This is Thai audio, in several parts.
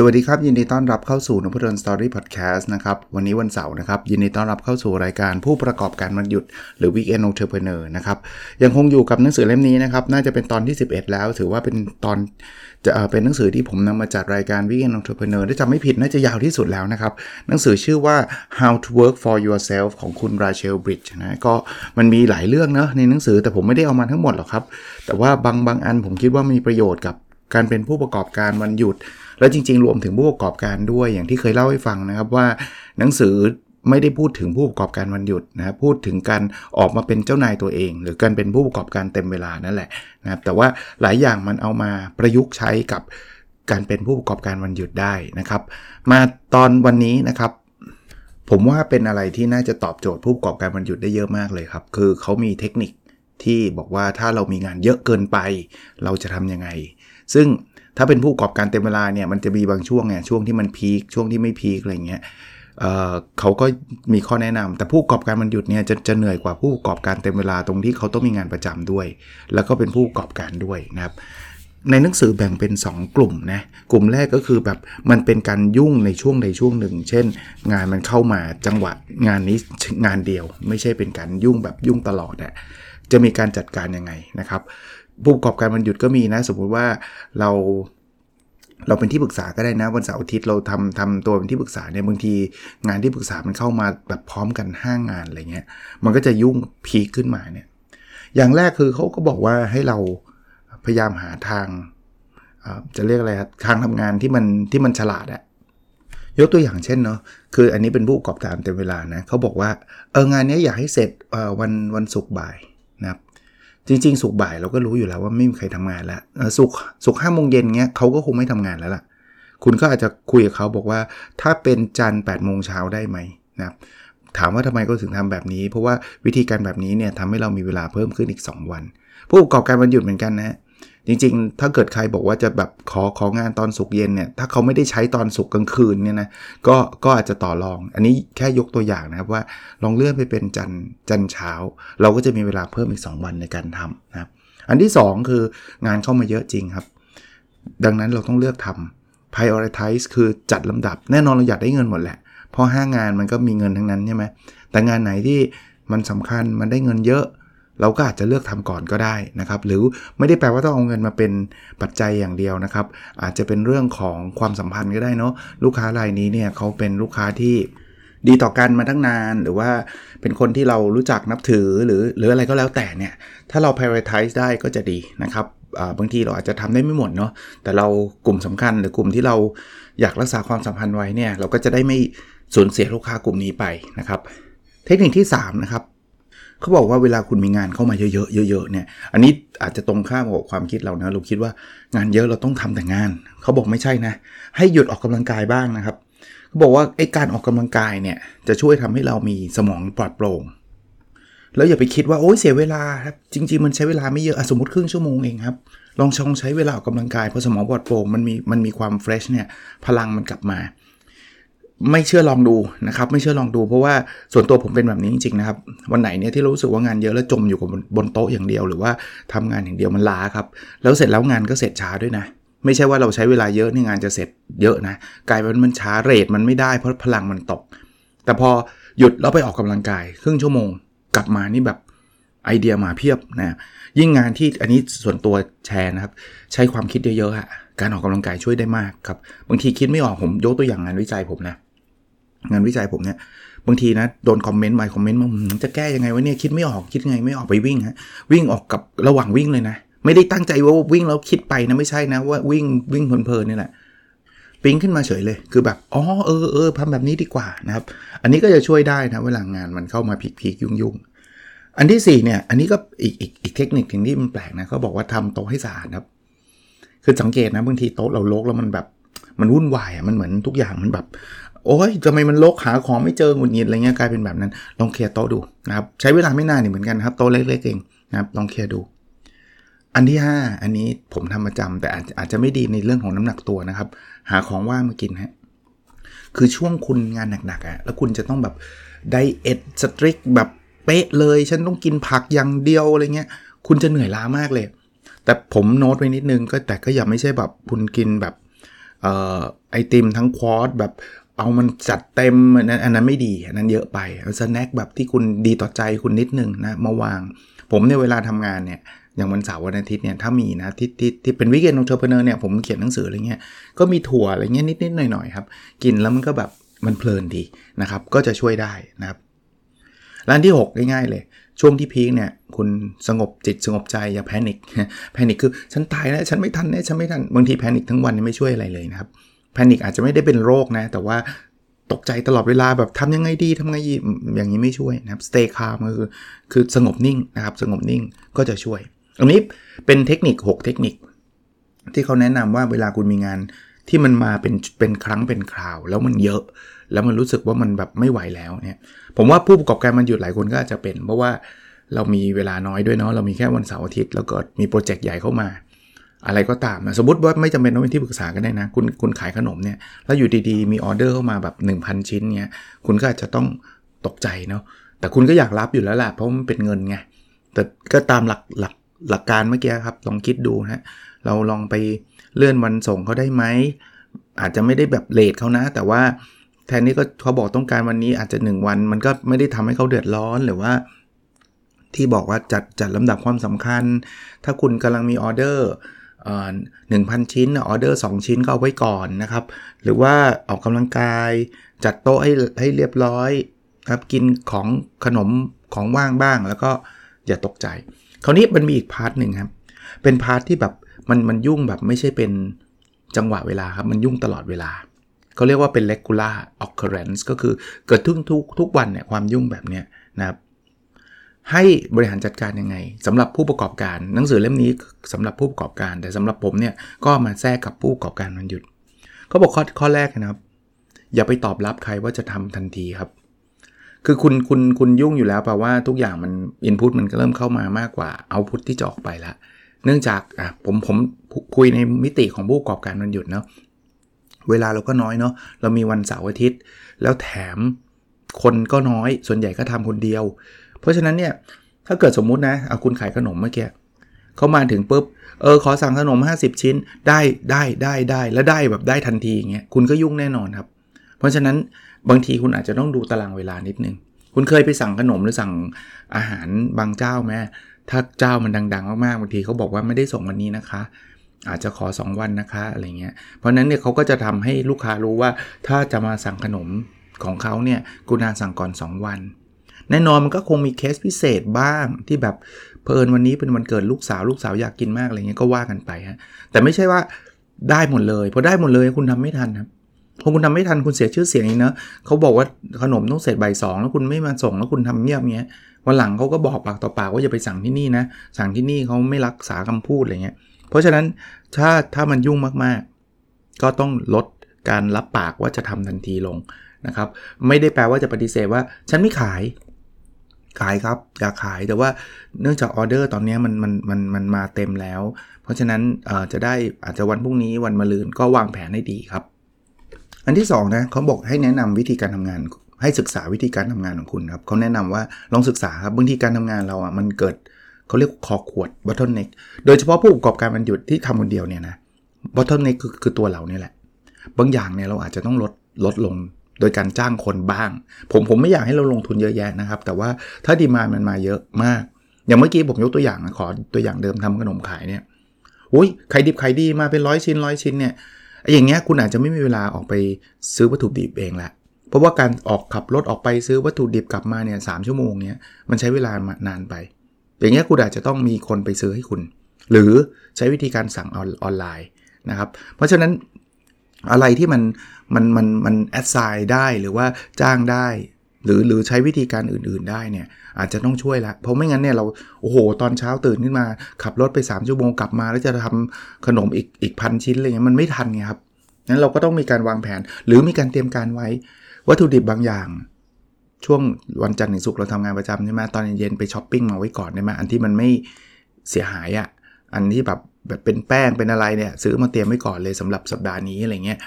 สวัสดีครับ ยินดีต้อนรับเข้าสู่นพดลสตอรี่พอดแคสต์นะครับ วันนี้วันเสาร์นะครับ ยินดีต้อนรับเข้าสู่รายการผู้ประกอบการวันหยุด หรือ Weekend Entrepreneur นะครับ ยังคงอยู่กับหนังสือเล่มนี้นะครับ น่าจะเป็นตอนที่ 11 แล้ว ถือว่าเป็นตอนจะเป็นหนังสือที่ผมนำมาจัดรายการ Weekend Entrepreneur ถ้าจำไม่ผิดน่าจะยาวที่สุดแล้วนะครับ หนังสือชื่อว่า How to Work for Yourself ของคุณราเชลบริดจ์นะก็มันมีหลายเรื่องเนะในหนังสือแต่ผมไม่ได้เอามาทั้งหมดหรอกครับแต่ว่าบางบางอันผมคิดว่ามีประโยชน์กับการเป็นผู้ประกอบการวันหยุด และจริง ๆ รวมถึงผู้ประกอบการด้วยอย่างที่เคยเล่าให้ฟังนะครับว่าหนังสือไม่ได้พูดถึงผู้ประกอบการวันหยุดนะพูดถึงการออกมาเป็นเจ้านายตัวเอง หรือการเป็นผู้ประกอบการเต็มเวลานั่นแหละนะครับแต่ว่าหลายอย่างมันเอามาประยุกต์ใช้กับการเป็นผู้ประกอบการวันหยุดได้นะครับ มาตอนวันนี้นะครับ ผมว่าเป็นอะไรที่น่าจะตอบโจทย์ผู้ประกอบการวันหยุดได้เยอะมากเลยครับ คือเขามีเทคนิคที่บอกว่าถ้าเรามีงานเยอะเกินไป เราจะทํำยังไง ซึ่ง ถ้าเป็นผู้ประกอบการเต็มเวลาเนี่ยมันจะมีบางช่วงไงช่วงที่มันพีคช่วงที่ไม่พีคอะไรเงี้ยเขาก็มีข้อแนะนำแต่ผู้ประกอบการมันหยุดเนี่ยจะจะเหนื่อยกว่าผู้ประกอบการเต็มเวลาตรงที่เขาต้องมีงานประจำด้วย แล้วก็เป็นผู้ประกอบการด้วยนะครับในหนังสือแบ่งเป็น 2 กลุ่มนะกลุ่มแรกก็คือแบบมันเป็นการยุ่งในช่วงใดช่วงหนึ่ง เช่น งานมันเข้ามาจังหวะงานนี้งานเดียว ไม่ใช่เป็นการยุ่งแบบยุ่งตลอดอะจะมีการจัดการยังไงนะครับ ผู้ประกอบการมันหยุดก็มีนะ สมมุติว่าเราเราเป็นที่ปรึกษาก็ได้นะวันเสาร์อาทิตย์เราทำทำตัวเป็นที่ปรึกษาเนี่ยบางทีงานที่ปรึกษามันเข้ามาแบบพร้อมกันห้างงานอะไรเงี้ยมันก็จะยุ่งพีขึ้นมาเนี่ยอย่างแรกคือเขาก็บอกว่าให้เราพยายามหาทางจะเรียกอะไรทางทำงานที่มันที่มันฉลาดอะยกตัวอย่างเช่นเนาะคืออันนี้เป็นผู้ประกอบการเต็มเวลานะเขาบอกว่าเอองานนี้อยากให้เสร็จวันวันศุกร์บ่าย จริงๆ สุกบ่ายเราก็รู้อยู่แล้วว่าไม่มีใครทำงานแล้วสุกสุกห้าโมงเย็นเงี้ยเขาก็คงไม่ทำงานแล้วล่ะ คุณก็อาจจะคุยกับเขาบอกว่าถ้าเป็นจันทร์แปดโมงเช้าได้ไหมนะครับถามว่าทำไมก็ถึงทำแบบนี้ เพราะว่าวิธีการแบบนี้เนี่ยทำให้เรามีเวลาเพิ่มขึ้นอีก 2 วัน ผู้ประกอบการวันหยุดเหมือนกันนะ จริงๆ ถ้าเกิดใครบอกว่าจะแบบขอของานตอนสุกเย็นเนี่ย ถ้าเขาไม่ได้ใช้ตอนสุกกลางคืนเนี่ยนะ ก็ก็อาจจะต่อรอง อันนี้แค่ยกตัวอย่างนะครับว่าลองเลื่อนไปเป็นจันจันเช้า เราก็จะมีเวลาเพิ่มอีก 2 วันในการทำนะครับ อันที่ 2 คืองานเข้ามาเยอะจริงครับ ดังนั้นเราต้องเลือกทำ prioritize คือจัดลำดับ แน่นอนเราอยากได้เงินหมดแหละ เพราะห้างานมันก็มีเงินทั้งนั้นใช่ไหมแต่งานไหนที่มันสำคัญมันได้เงินเยอะ เราก็อาจจะเลือกทำก่อนก็ได้นะครับ หรือไม่ได้แปลว่าต้องเอาเงินมาเป็นปัจจัยอย่างเดียวนะครับ อาจจะเป็นเรื่องของความสัมพันธ์ก็ได้เนาะลูกค้ารายนี้เนี่ยเขาเป็นลูกค้าที่ดีต่อกันมาตั้งนาน หรือว่าเป็นคนที่เรารู้จักนับถือหรือหรืออะไรก็แล้วแต่เนี่ย ถ้าเรา prioritize ได้ก็จะดีนะครับบางทีเราอาจจะทำได้ไม่หมดเนาะแต่เรากลุ่มสำคัญหรือกลุ่มที่เราอยากรักษาความสัมพันธ์ไว้เนี่ย เราก็จะได้ไม่สูญเสียลูกค้ากลุ่มนี้ไปนะครับ เทคนิคที่3นะครับ เขาบอกว่าเวลาคุณมีงานเข้ามาเยอะๆเยอะๆเนี่ย อันนี้อาจจะตรงข้ามกับความคิดเรานะเราคิดว่างานเยอะเราต้องทำแต่งาน เขาบอกไม่ใช่นะ ให้หยุดออกกำลังกายบ้างนะครับเขาบอกว่าไอ้การออกกำลังกายเนี่ยจะช่วยทำให้เรามีสมองปลอดโปร่งแล้วอย่าไปคิดว่าโอ้ยเสียเวลาครับจริง ๆ มันใช้เวลาไม่เยอะสมมติครึ่งชั่วโมงเองครับลองชองใช้เวลาออกกำลังกายพอสมองปลอดโปร่งมันมีมันมีความ fresh เนี่ยพลังมันกลับมา ไม่เชื่อลองดูนะครับ ไม่เชื่อลองดูเพราะว่าส่วนตัวผมเป็นแบบนี้จริงๆนะครับ วันไหนเนี่ยที่รู้สึกว่างานเยอะแล้วจมอยู่กับบนโต๊ะอย่างเดียว หรือว่าทำงานอย่างเดียวมันล้าครับ แล้วเสร็จแล้วงานก็เสร็จช้าด้วยนะ ไม่ใช่ว่าเราใช้เวลาเยอะนี่งานจะเสร็จเยอะนะกลายเป็นมันช้า rate มันไม่ได้เพราะพลังมันตก แต่พอหยุดแล้วไปออกกำลังกาย ครึ่งชั่วโมงกลับมานี่แบบไอเดียมาเพียบนะยิ่งงานที่อันนี้ส่วนตัวแชร์นะครับ ใช้ความคิดเยอะๆอะการออกกำลังกายช่วยได้มากครับบางทีคิดไม่ออกผมยกตัวอย่างงานวิจัยผมนะ งานวิจัยผมเนี่ยบางทีนะโดนคอมเมนต์มาคอมเมนต์มาจะแก้ยังไงวะเนี่ยคิดไม่ออกคิดไงไม่ออกไปวิ่งฮะวิ่งออกกับระหว่างวิ่งเลยนะ ไม่ได้ตั้งใจว่าวิ่งแล้วคิดไปนะไม่ใช่นะว่าวิ่งวิ่งเพลินๆนี่แหละปิ้งขึ้นมาเฉยเลยคือแบบอ๋อเออเออทำแบบนี้ดีกว่านะครับ อันนี้ก็จะช่วยได้นะเวลางานมันเข้ามาพีกๆยุ่งๆอันที่4เนี่ยอันนี้ก็อีกอีกอีกเทคนิคที่มันแปลกนะเขาบอกว่าทำโต๊ะให้สะอาดครับ คือสังเกตนะบางทีโต๊ะเราโลกแล้วมันแบบมันวุ่นวายอะมันเหมือนทุกอย่างมันแบบ โอ้ยทำไมมันลกหาของไม่เจอหงุดหงิดอะไรเงี้ยกลายเป็นแบบนั้น ลองเคลียร์โต๊ะดูนะครับใช้เวลาไม่นานนี่เหมือนกันครับโต๊ะเล็กๆเองนะครับลองเคลียร์ดู อันที่ 5 อันนี้ผมทำประจำแต่อาจอาจจะไม่ดีในเรื่องของน้ำหนักตัวนะครับ หาของว่างมากินฮะคือช่วงคุณงานหนักๆอะ่ะแล้วคุณจะต้องแบบไดเอทสตริกแบบเป๊ะเลย ฉันต้องกินผักอย่างเดียวอะไรเงี้ยคุณจะเหนื่อยล้ามากเลย แต่ผมโน้ตไว้นิดนึงก็แต่ก็อย่าไม่ใช่แบบคุณกินแบบไอติมทั้งควอตแบบ เอามันจัดเต็มอันนั้นอันนั้นไม่ดี อันนั้นเยอะไปเอาสแน็คแบบที่คุณดีต่อใจคุณนิดนึงนะมาวาง ผมในเวลาทำงานเนี่ยอย่างวันเสาร์วันอาทิตย์เนี่ยถ้ามีนะที่ที่ที่เป็น weekend entrepreneur เนี่ยผมเขียนหนังสืออะไรเงี้ยก็มีถั่วอะไรเงี้ยนิดๆหน่อยๆครับกินแล้วมันก็แบบมันเพลินดีนะครับ ก็จะช่วยได้นะครับอันที่ 6 ง่ายๆเลย ช่วงที่ peak เนี่ยคุณสงบจิตสงบใจอย่า panic panic คือฉันตายแล้วฉันไม่ทันแน่ฉันไม่ทันบางที panic ทั้งวันไม่ช่วยอะไรเลยนะครับ panic อาจจะไม่ได้เป็นโรคนะ แต่ว่าตกใจตลอดเวลาแบบทำยังไงดีทำไงดีอย่างนี้ไม่ช่วยนะครับ stay calm คือคือสงบนิ่งนะครับ สงบนิ่งก็จะช่วย อันนี้เป็นเทคนิค 6 เทคนิค ที่เขาแนะนำว่าเวลาคุณมีงานที่มันมาเป็นเป็นครั้งเป็นคราว แล้วมันเยอะ แล้วมันรู้สึกว่ามันแบบไม่ไหวแล้วเนี่ยผมว่าผู้ประกอบการมันหยุดหลายคนก็อาจจะเป็น เพราะว่าเรามีเวลาน้อยด้วยเนาะเรามีแค่วันเสาร์อาทิตย์แล้วก็มีโปรเจกต์ใหญ่เข้ามา อะไรก็ตามนะสมมติว่าไม่จำเป็นต้องเป็นที่ปรึกษาก็ได้นะ คุณคุณขายขนมเนี่ย แล้วอยู่ดีๆ มีออเดอร์เข้ามาแบบ 1,000 ชิ้นเนี่ยคุณก็อาจจะต้องตกใจเนาะแต่คุณก็อยากรับอยู่แล้วแหละเพราะมันเป็นเงินไงแต่ก็ตามหลักหลักหลักการเมื่อกี้ครับ ลองคิดดูนะเราลองไปเลื่อนวันส่งเขาได้ไหมอาจจะไม่ได้แบบเลทเขานะ แต่ว่าแทนนี้ก็เขาบอกต้องการวันนี้อาจจะ 1 วัน มันก็ไม่ได้ทำให้เขาเดือดร้อนหรือว่า ที่บอกว่าจัดจัดลำดับความสำคัญ ถ้าคุณกำลังมีออเดอร์ หนึ่งพันชิ้นออเดอร์2ชิ้นก็เอาไว้ก่อนนะครับ หรือว่าออกกำลังกาย จัดโต๊ะให้ให้เรียบร้อยครับกินของขนมของว่างบ้าง แล้วก็อย่าตกใจ คราวนี้มันมีอีก part หนึ่งครับ เป็น part ที่แบบมันมันยุ่งแบบไม่ใช่เป็นจังหวะเวลาครับ มันยุ่งตลอดเวลาเขาเรียกว่าเป็น regular occurrence ก็คือเกิดทุกทุกทุกวันเนี่ยความยุ่งแบบเนี้ยนะครับ ให้บริหารจัดการยังไงสำหรับผู้ประกอบการ หนังสือเล่มนี้สำหรับผู้ประกอบการ แต่สำหรับผมเนี่ยก็มาแทรกกับผู้ประกอบการมันหยุดเขาบอกข้อข้อแรกนะครับ อย่าไปตอบรับใครว่าจะทำทันทีครับ คือคุณคุณคุณยุ่งอยู่แล้วแปลว่าทุกอย่างมันอินพุตมันก็เริ่มเข้ามามากกว่าเอาพุตที่จะออกไปละเนื่องจากอะผมผมคุยในมิติของผู้ประกอบการวันหยุดเนาะเวลาเราก็น้อยเนาะเรามีวันเสาร์อาทิตย์ แล้วแถมคนก็น้อยส่วนใหญ่ก็ทำคนเดียว เพราะฉะนั้นเนี่ยถ้าเกิดสมมุตินะเอาคุณขายขนมเมื่อกี้เขามาถึงปุ๊บเออขอสั่งขนม 50 ชิ้นได้ได้ได้ได้แล้วได้แบบได้ทันทีอย่างเงี้ยคุณก็ยุ่งแน่นอนครับ เพราะฉะนั้นบางทีคุณอาจจะต้องดูตารางเวลานิดนึง คุณเคยไปสั่งขนมหรือสั่งอาหารบางเจ้าไหมถ้าเจ้ามันดัง ๆ มากๆบางทีเขาบอกว่าไม่ได้ส่งวันนี้นะคะ อาจจะขอ 2 วันนะคะอะไรเงี้ยเพราะนั้นเนี่ยเขาก็จะทำให้ลูกค้ารู้ว่าถ้าจะมาสั่งขนมของเขาเนี่ยกุณาสั่งก่อน 2 วัน แน่นอนมันก็คงมีเคสพิเศษบ้างที่แบบเพลินวันนี้เป็นวันเกิดลูกสาวลูกสาวอยากกินมากอะไรเงี้ยก็ว่ากันไปฮะแต่ไม่ใช่ว่าได้หมดเลยพอได้หมดเลยคุณทำไม่ทันครับพอคุณทำไม่ทันคุณเสียชื่อเสียงอีกนะเขาบอกว่าขนมต้องเสร็จบ่ายสองแล้วคุณไม่มาส่งแล้วคุณทำเงียบเงี้ยวันหลังเขาก็บอกปากต่อปากว่าอย่าไปสั่งที่นี่นะ สั่งที่นี่เขาไม่รักษาคำพูดอะไรเงี้ย เพราะฉะนั้นถ้าถ้ามันยุ่งมากๆ ก็ต้องลดการรับปากว่าจะทำทันทีลงนะครับ ไม่ได้แปลว่าจะปฏิเสธว่าฉันไม่ขาย ขายครับอยากขายแต่ว่าเนื่องจากออเดอร์ตอนนี้มันมันมันมันมาเต็มแล้ว เพราะฉะนั้นจะได้อาจจะวันพรุ่งนี้วันมะรืนก็วางแผนให้ดีครับ อันที่2นะเขาบอกให้แนะนำวิธีการทำงานให้ศึกษาวิธีการทำงานของคุณครับเขาแนะนำว่าลองศึกษาครับบางทีการทำงานเราอะมันเกิดเขาเรียกคอขวด bottleneck โดยเฉพาะผู้ประกอบการวันหยุดที่ทำคนเดียวเนี่ยนะ bottleneck คือคือตัวเราเนี่ยแหละ บางอย่างเนี่ยเราอาจจะต้องลดลดลง โดยการจ้างคนบ้าง ผมผมไม่อยากให้เราลงทุนเยอะแยะนะครับ แต่ว่าถ้าดีมามันมาเยอะมาก อย่างเมื่อกี้ผมยกตัวอย่างนะขอตัวอย่างเดิมทำขนมขายเนี่ยอุ้ยขายดิบขายดีมาเป็นร้อยชิ้นร้อยชิ้นเนี่ยอย่างเงี้ยคุณอาจจะไม่มีเวลาออกไปซื้อวัตถุดิบเองละเพราะว่าการออกขับรถออกไปซื้อวัตถุดิบกลับมาเนี่ยสองชั่วโมงเนี้ยมันใช้เวลานานไป อย่างเงี้ยคุณอาจจะต้องมีคนไปซื้อให้คุณ หรือใช้วิธีการสั่งออนไลน์นะครับ เพราะฉะนั้น อะไรที่มันมันมันมันแอดไซน์ได้หรือว่าจ้างได้ หรือหรือใช้วิธีการอื่นๆได้เนี่ยอาจจะต้องช่วยละเพราะไม่งั้นเนี่ยเราโอ้โห ตอนเช้าตื่นขึ้นมา ขับรถไป3ชั่วโมงกลับมา แล้วจะทำขนมอีกอีกพันชิ้นอะไรเงี้ยมันไม่ทันไงครับนั้นเราก็ต้องมีการวางแผน หรือมีการเตรียมการไว้ วัตถุดิบบางอย่าง ช่วงวันจันทร์ถึงศุกร์เราทำงานประจำใช่ไหมตอนเย็นไปช้อปปิ้งมาไว้ก่อนได้ไหมอันที่มันไม่เสียหายอะ่ะอันที่แบบ แบบเป็นแป้งเป็นอะไรเนี่ยซื้อมาเตรียมไว้ก่อนเลยสำหรับสัปดาห์นี้อะไรเงี้ย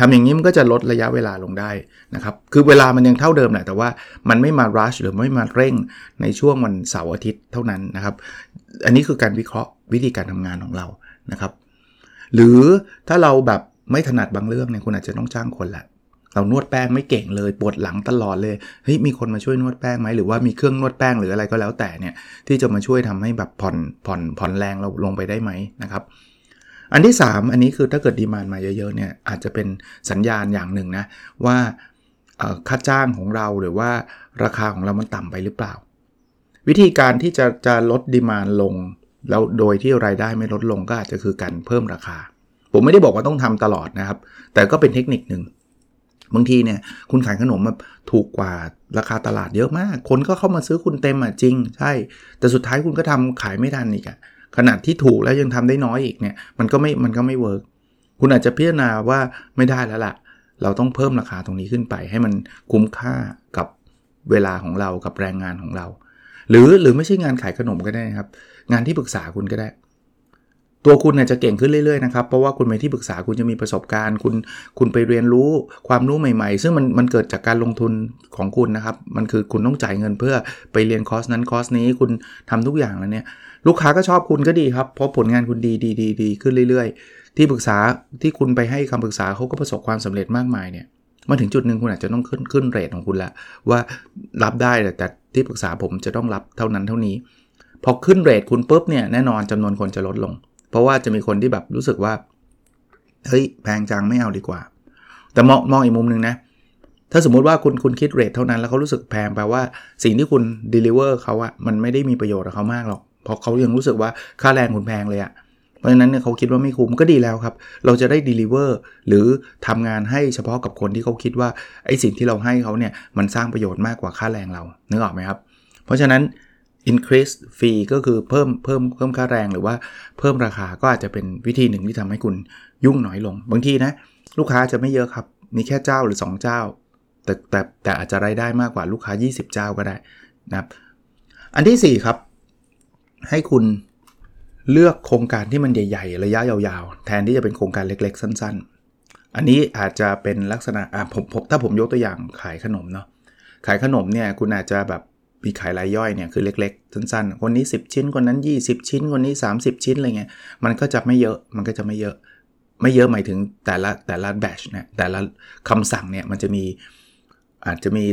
ทำอย่างนี้มันก็จะลดระยะเวลาลงได้นะครับ คือเวลามันยังเท่าเดิมแหละแต่ว่ามันไม่มารัชหรือไม่มาเร่งในช่วงวันเสาร์อาทิตย์เท่านั้นนะครับ อันนี้คือการวิเคราะห์วิธีการทำงานของเรานะครับ หรือถ้าเราแบบไม่ถนัดบางเรื่องเนี่ยคุณอาจจะต้องจ้างคนแหละ เรานวดแป้งไม่เก่งเลยปวดหลังตลอดเลยเฮ้ยมีคนมาช่วยนวดแป้งไหมหรือว่ามีเครื่องนวดแป้งหรืออะไรก็แล้วแต่เนี่ยที่จะมาช่วยทำให้แบบผ่อนผ่อนผ่อนแรงเราลงไปได้ไหมนะครับอันที่ 3 อันนี้คือถ้าเกิดดีมานมาเยอะๆเนี่ยอาจจะเป็นสัญญาณอย่างหนึ่งนะว่าค่าจ้างของเราหรือว่าราคาของเรามันต่ำไปหรือเปล่า วิธีการที่จะจะลดดีมานลง แล้วโดยที่รายได้ไม่ลดลงก็อาจจะคือการเพิ่มราคา ผมไม่ได้บอกว่าต้องทำตลอดนะครับ แต่ก็เป็นเทคนิคหนึ่ง บางทีเนี่ยคุณขายขนมแบบถูกกว่าราคาตลาดเยอะมาก คนก็เข้ามาซื้อคุณเต็มอะจริง ใช่ แต่สุดท้ายคุณก็ทำขายไม่ทันอีกอะขนาดที่ถูกแล้วยังทำได้น้อยอีกเนี่ยมันก็ไม่มันก็ไม่เวิร์กคุณอาจจะพิจารณาว่าไม่ได้แล้วล่ะ เราต้องเพิ่มราคาตรงนี้ขึ้นไป ให้มันคุ้มค่ากับเวลาของเรากับแรงงานของเรา หรือหรือไม่ใช่งานขายขนมก็ได้ครับ งานที่ปรึกษาคุณก็ได้ ตัวคุณเนี่ยจะเก่งขึ้นเรื่อยๆนะครับ เพราะว่าคุณเป็นที่ปรึกษาคุณจะมีประสบการณ์ คุณคุณไปเรียนรู้ความรู้ใหม่ๆ ซึ่งมันมันเกิดจากการลงทุนของคุณนะครับ มันคือคุณต้องจ่ายเงินเพื่อไปเรียนคอร์สนั้นคอร์สนี้คุณทำทุกอย่างแล้วเนี่ยลูกค้าก็ชอบคุณก็ดีครับ เพราะผลงานคุณดีดีดีดีขึ้นเรื่อย ๆ ที่ปรึกษาที่คุณไปให้คำปรึกษาเขาก็ประสบความสำเร็จมากมายเนี่ยมาถึงจุดหนึ่งคุณอาจจะต้องขึ้นขึ้นเรทของคุณละว่ารับได้แต่ที่ปรึกษาผมจะต้องรับเท่านั้นเท่านี้ พอขึ้นเรทคุณปุ๊บเนี่ยแน่นอนจำนวนคนจะลดลง เพราะว่าจะมีคนที่แบบรู้สึกว่า เฮ้ยแพงจังไม่เอาดีกว่า แต่มองมองอีกมุมหนึ่งนะ ถ้าสมมุติว่าคุณคุณคิดเรทเท่านั้นแล้วเขารู้สึกแพงแปลว่าสิ่งที่คุณด deliver เขาอะมันไม่ได้มีประโยชน์กับเขามากหรอก เพราะเขายังรู้สึกว่าค่าแรงคุณแพงเลยอะเพราะฉะนั้นเนี่ยเขาคิดว่าไม่คุ้มก็ดีแล้วครับ เราจะได้ deliver หรือทำงานให้เฉพาะกับคนที่เขาคิดว่าไอ้สิ่งที่เราให้เขาเนี่ยมันสร้างประโยชน์มากกว่าค่าแรงเรานึกออกไหมครับ เพราะฉะนั้น increase fee ก็คือเพิ่มเพิ่มเพิ่มค่าแรงหรือว่าเพิ่มราคาก็อาจจะเป็นวิธีหนึ่งที่ทำให้คุณยุ่งน้อยลง บางทีนะ ลูกค้าจะไม่เยอะครับมีแค่เจ้าหรือ 2 เจ้า แต่แต่แต่อาจจะรายได้มากกว่าลูกค้า 20 เจ้าก็ได้นะครับอันที่ 4 ครับ ให้คุณเลือกโครงการที่มันใหญ่ ๆ ระยะยาวๆ แทนที่จะเป็นโครงการเล็กๆ สั้น ๆ อันนี้อาจจะเป็นลักษณะอะผมผมถ้าผมยกตัวอย่างขายขนมเนาะขายขนมเนี่ยคุณอาจจะแบบ มีขายรายย่อยเนี่ยคือเล็กๆ สั้นๆ คนนี้ 10 ชิ้น คนนั้น 20 ชิ้น คนนี้ 30 ชิ้นอะไรเงี้ย มันก็จะไม่เยอะ มันก็จะไม่เยอะ ไม่เยอะหมายถึงแต่ละแต่ละแบชเนี่ยแต่ละคำสั่งเนี่ยมันจะมีอาจจะมี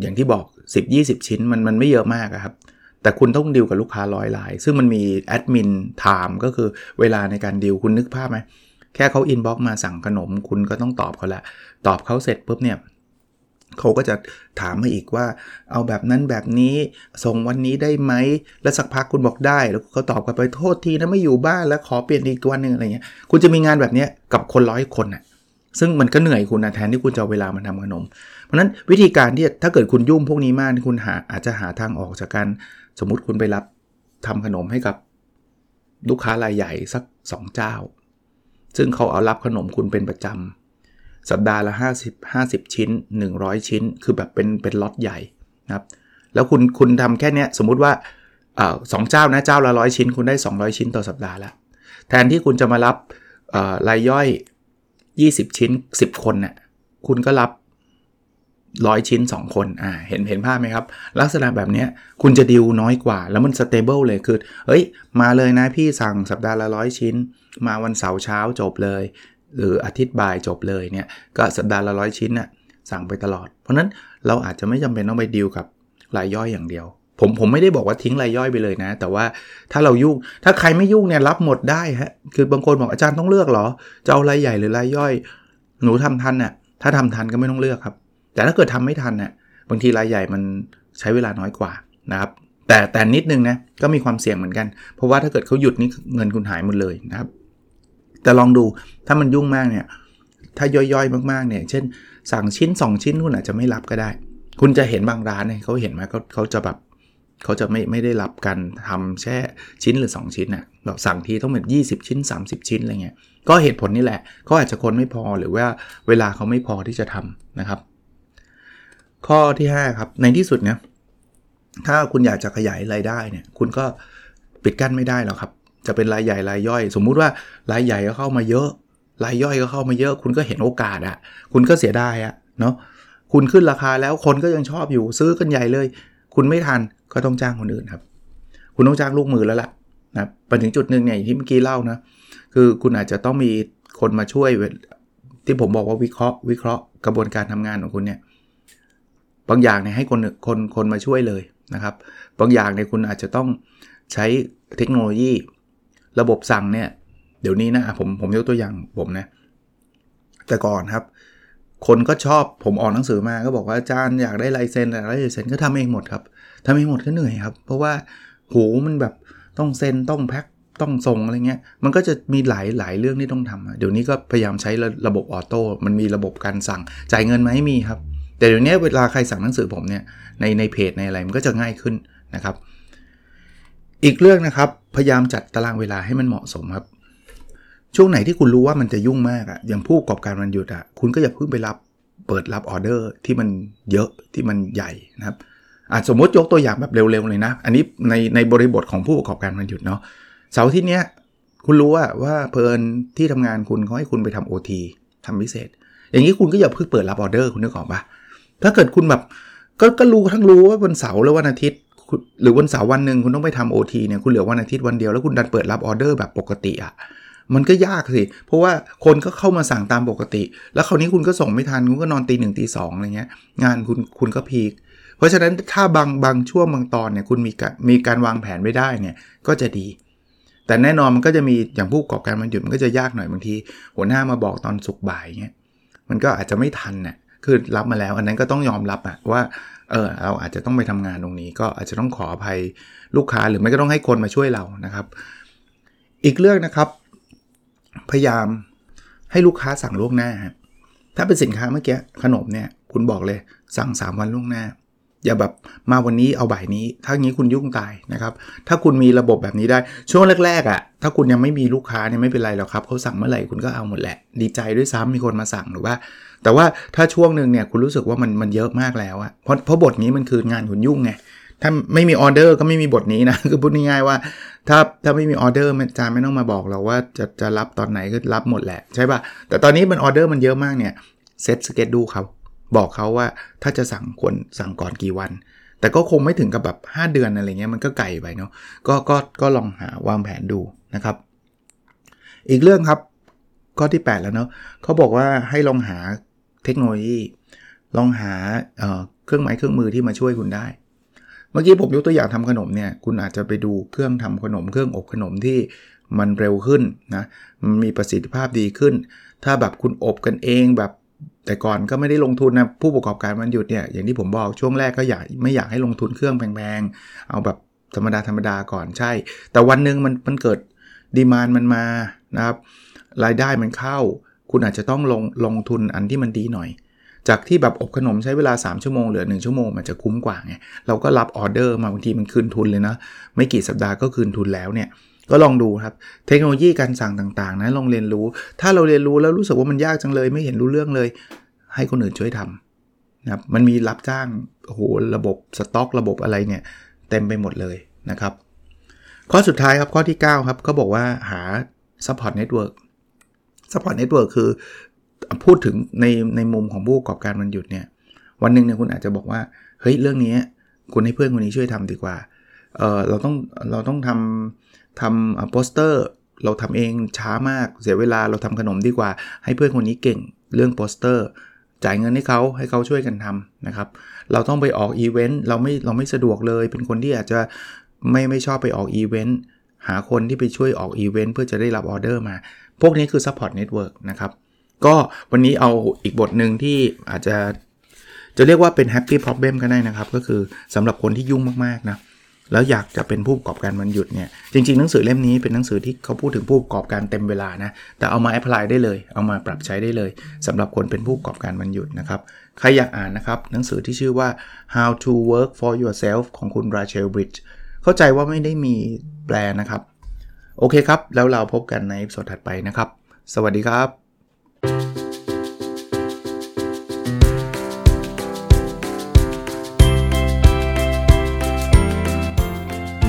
อย่างที่บอก 10-20 ชิ้นมันมันไม่เยอะมากครับ แต่คุณต้องดิวกับลูกค้าร้อยราย ซึ่งมันมี admin time ก็คือเวลาในการดิวคุณนึกภาพไหมแค่เขา inbox มาสั่งขนมคุณก็ต้องตอบเขาละ ตอบเขาเสร็จปุ๊บเนี่ย เขาก็จะถามมาอีกว่า เอาแบบนั้นแบบนี้ส่งวันนี้ได้ไหม แล้วสักพักคุณบอกได้ แล้วเขาตอบกลับไปโทษทีนะไม่อยู่บ้านแล้วขอเปลี่ยนอีกวันหนึ่งอะไรเงี้ยคุณจะมีงานแบบนี้กับคนร้อยคนน่ะซึ่งมันก็เหนื่อยคุณนะแทนที่คุณจะเอาเวลามาทำขนม เพราะนั้นวิธีการที่ถ้าเกิดคุณยุ่งพวกนี้มากคุณหาอาจจะหาทางออกจากการสมมุติคุณไปรับทำขนมให้กับลูกค้ารายใหญ่สัก 2 เจ้า ซึ่งเขาเอารับขนมคุณเป็นประจำ สัปดาห์ละ 50 50 ชิ้น 100 ชิ้น คือแบบเป็นเป็นล็อตใหญ่นะครับ แล้วคุณคุณทำแค่นี้สมมุติว่าสองเจ้านะเจ้าละร้อยชิ้น คุณได้ 200 ชิ้นต่อสัปดาห์ละแทนที่คุณจะมารับรายย่อย 20 ชิ้น 10 คนเนะ่ยคุณก็รับร้อยชิ้น 2 คนอ่าเห็นเห็นภาพไหมครับ ลักษณะแบบนี้คุณจะดิวน้อยกว่า แล้วมัน stable เลยคือเฮ้ย มาเลยนะพี่สั่งสัปดาห์ละร้อยชิ้น มาวันเสาร์เช้าจบเลย หรืออาทิตย์บ่ายจบเลยเนี่ยก็สัปดาห์ละร้อยชิ้นน่ะสั่งไปตลอด เพราะนั้นเราอาจจะไม่จำเป็นต้องไปดิวกับรายย่อยอย่างเดียว ผมผมไม่ได้บอกว่าทิ้งรายย่อยไปเลยนะ แต่ว่าถ้าเรายุ่งถ้าใครไม่ยุ่งเนี่ยรับหมดได้ฮะคือบางคนบอกอาจารย์ต้องเลือกเหรอจะเอารายใหญ่หรือรายย่อย หนูทำทันน่ะถ้าทำทันก็ไม่ต้องเลือกครับ แต่ถ้าเกิดทำไม่ทันน่ะบางทีรายใหญ่มันใช้เวลาน้อยกว่านะครับแต่แต่นิดนึงนะก็มีความเสี่ยงเหมือนกัน เพราะว่าถ้าเกิดเขาหยุดนี่เงินคุณหายหมดเลยนะครับ แต่ลองดูถ้ามันยุ่งมากเนี่ยถ้าย่อยๆมากๆเนี่ยเช่น สั่งชิ้น 2 ชิ้นคุณอาจจะไม่รับก็ได้ คุณจะเห็นบางร้านเนี่ยเขาเห็นไหมเขาเขาจะแบบเขาจะไม่ไม่ได้รับการทำแช่ชิ้นหรือ 2 ชิ้นน่ะแบบสั่งทีต้องเป็น20 ชิ้น 30 ชิ้นอะไรเงี้ยก็เหตุผลนี่แหละเขาอาจจะคนไม่พอหรือว่าเวลาเขาไม่พอที่จะทำนะครับ ข้อที่ 5 ครับ ในที่สุดเนี่ยถ้าคุณอยากจะขยายรายได้เนี่ย คุณก็ปิดกั้นไม่ได้หรอกครับ จะเป็นรายใหญ่รายย่อย สมมุติว่ารายใหญ่ก็เข้ามาเยอะ รายย่อยก็เข้ามาเยอะ คุณก็เห็นโอกาสอะคุณก็เสียดายอะเนาะคุณขึ้นราคาแล้วคนก็ยังชอบอยู่ซื้อกันใหญ่เลย คุณไม่ทันก็ต้องจ้างคนอื่นครับ คุณต้องจ้างลูกมือแล้วล่ะนะไปถึงจุดหนึ่งเนี่ยที่เมื่อกี้เล่านะคือคุณอาจจะต้องมีคนมาช่วยที่ผมบอกว่าวิเคราะห์วิเคราะห์กระบวนการทำงานของคุณเนี่ยบางอย่างเนี่ยให้คนคนคนมาช่วยเลยนะครับ บางอย่างเนี่ยคุณอาจจะต้องใช้เทคโนโลยี ระบบสั่งเนี่ย เดี๋ยวนี้นะผมผมยกตัวอย่างผมนะ แต่ก่อนครับ คนก็ชอบผมออกหนังสือมาก็บอกว่าอาจารย์อยากได้ลายเซ็นอะไรลายเซ็นก็ทำเองหมดครับทำเองหมดก็เหนื่อยครับ เพราะว่าโหมันแบบต้องเซ็นต้องแพ็คต้องส่งอะไรเงี้ย มันก็จะมีหลายหลายเรื่องที่ต้องทำเดี๋ยวนี้ก็พยายามใช้ระบบออโต้ มันมีระบบการสั่ง จ่ายเงินไหมมีครับ แต่เดี๋ยวนี้เวลาใครสั่งหนังสือผมเนี่ย ในในเพจในอะไรมันก็จะง่ายขึ้นนะครับ อีกเรื่องนะครับ พยายามจัดตารางเวลาให้มันเหมาะสมครับ ช่วงไหนที่คุณรู้ว่ามันจะยุ่งมากอะ่ะอย่างผู้ประกอบการมันหยุดอะ่ะคุณก็อย่าเพิ่งไปรับเปิดรับออเดอร์ที่มันเยอะที่มันใหญ่นะครับอาจสมมติยกตัวอย่างแบบเร็วๆเลยนะ อันนี้ในในบริบทของผู้ประกอบการมันหยุดเนาะเสาร์ที่เนี้ยคุณรู้ว่าว่าเพลินที่ทำงานคุณเขาให้คุณไปทำโอทีทำพิเศษ อย่างนี้คุณก็อย่าเพิ่งเปิดรับออเดอร์คุณนึกออกปะถ้าเกิดคุณแบบก็ก็รู้ทั้งรู้ว่าวันเสาร์และวันอาทิตย์ หรือวันเสาร์วันหนึ่งคุณต้องไปทำโอทีเนี่ยคุณเหลือวันอาทิตย์วันเดียวแล้วคุณดันเปิดรับออเดอร์แบบปกติอะ่ะมันก็ยากสิ เพราะว่าคนก็เข้ามาสั่งตามปกติ แล้วคราวนี้คุณก็ส่งไม่ทัน คุณก็นอนตีหนึ่งตีสองอะไรเงี้ย งานคุณคุณก็พีค เพราะฉะนั้นถ้าบางบางช่วงบางตอนเนี่ยคุณมีการมีการวางแผนไว้ได้เนี่ยก็จะดี แต่แน่นอนมันก็จะมีอย่างผู้ประกอบการมันหยุดมันก็จะยากหน่อยบางที หัวหน้ามาบอกตอนสุกบ่ายเงี้ย มันก็อาจจะไม่ทันน่ยคือรับมาแล้วอันนั้นก็ต้องยอมรับอะว่า เออเราอาจจะต้องไปทำงานตรงนี้ ก็อาจจะต้องขออภัยลูกค้าหรือไม่ก็ต้องให้คนมาช่วยเรานะครับ อีกเรื่องนะครับ พยายามให้ลูกค้าสั่งล่วงหน้า ถ้าเป็นสินค้าเมื่อกี้ขนมเนี่ยคุณบอกเลยสั่ง 3 วันล่วงหน้า อย่าแบบมาวันนี้เอาบ่ายนี้ ถ้างี้คุณยุ่งตายนะครับ ถ้าคุณมีระบบแบบนี้ได้ ช่วงแรกๆอะ่ะ ถ้าคุณยังไม่มีลูกค้าเนี่ยไม่เป็นไรหรอกครับเขาสั่งเมื่อไหร่คุณก็เอาหมดแหละ ดีใจด้วยซ้ำมีคนมาสั่งหรือว่า แต่ว่าถ้าช่วงหนึ่งเนี่ยคุณรู้สึกว่ามันมันเยอะมากแล้วอะเพราะเพราะบทนี้มันคืองานคุณยุ่งไงถ้าไม่มีออเดอร์ก็ไม่มีบทนี้นะ คือพูดง่ายๆว่า ถ้าถ้าไม่มีออเดอร์อาจารย์ไม่ต้องมาบอกเราว่าจะจะรับตอนไหนก็รับหมดแหละใช่ปะ่ะแต่ตอนนี้มันออเดอร์มันเยอะมากเนี่ย set schedule เขา บอกเขาว่าถ้าจะสั่งควรสั่งก่อนกี่วัน แต่ก็คงไม่ถึงกับแบบ 5 เดือนอะไรเงี้ยมันก็ไกลไปเนาะก็ก็ก็ลองหาวางแผนดูนะครับ อีกเรื่องครับข้อที่ 8 แล้วเนาะเขาบอกว่าให้ลองหาเทคโนโลยี ลองหาเเครื่องไม้เครื่องมือที่มาช่วยคุณได้ เมื่อกี้ผมยกตัวอย่างทำขนมเนี่ย คุณอาจจะไปดูเครื่องทำขนม เครื่องอบขนมที่มันเร็วขึ้นนะ มันมีประสิทธิภาพดีขึ้น ถ้าแบบคุณอบกันเองแบบ แต่ก่อนก็ไม่ได้ลงทุนนะผู้ประกอบการมันหยุดเนี่ยอย่างที่ผมบอกช่วงแรกก็อยากไม่อยากให้ลงทุนเครื่องแพงๆเอาแบบธรรมดาธรรมดาก่อนใช่ แต่วันหนึ่งมันมันเกิดดีมานมันมานะครับรายได้มันเข้า คุณอาจจะต้องลงลงทุนอันที่มันดีหน่อย จากที่แบบอบขนมใช้เวลา 3 ชั่วโมงเหลือ 1 ชั่วโมงมันจะคุ้มกว่าไงเราก็รับออเดอร์มาบางทีมันคืนทุนเลยนะ ไม่กี่สัปดาห์ก็คืนทุนแล้วเนี่ย ก็ลองดูครับ เทคโนโลยีการสั่งต่างๆนะลองเรียนรู้ ถ้าเราเรียนรู้แล้วรู้สึกว่ามันยากจังเลย ไม่เห็นรู้เรื่องเลย ให้คนอื่นช่วยทำนะครับมันมีรับจ้างโหระบบสต็อก ระบบอะไรเนี่ย เต็มไปหมดเลยนะครับ ข้อสุดท้ายครับข้อที่ 9 ครับเขาบอกว่าหา support network support network คือพูดถึงในในมุมของผู้ประกอบการมันหยุดเนี่ย วันหนึ่งเนี่ยคุณอาจจะบอกว่า เฮ้ย เรื่องนี้คุณให้เพื่อนคนนี้ช่วยทำดีกว่า เออเราต้องเราต้องทำทำโปสเตอร์เราทำเองช้ามากเสียเวลาเราทำขนมดีกว่า ให้เพื่อนคนนี้เก่งเรื่องโปสเตอร์ จ่ายเงินให้เขาให้เขาช่วยกันทำนะครับ เราต้องไปออกอีเวนต์เราไม่เราไม่สะดวกเลย เป็นคนที่อาจจะไม่ไม่ชอบไปออกอีเวนต์หาคนที่ไปช่วยออกอีเวนต์เพื่อจะได้รับออเดอร์มา พวกนี้คือ Support Network นะครับ ก็วันนี้เอาอีกบทหนึ่งที่อาจจะจะเรียกว่าเป็น Happy Problem ก็ได้นะครับ ก็คือสำหรับคนที่ยุ่งมากๆนะ แล้วอยากจะเป็นผู้ประกอบการวันหยุดเนี่ยจริงๆ หนังสือเล่มนี้เป็นหนังสือที่เขาพูดถึงผู้ประกอบการเต็มเวลานะแต่เอามาแอพพลายได้เลยเอามาปรับใช้ได้เลยสำหรับคนเป็นผู้ประกอบการวันหยุดนะครับใครอยากอ่านนะครับหนังสือที่ชื่อว่า How to Work for Yourself ของคุณราเชลบริดจ์เข้าใจว่าไม่ได้มีแปลนะครับ โอเคครับ แล้วเราพบกันในสดถัดไปนะครับ สวัสดีครับ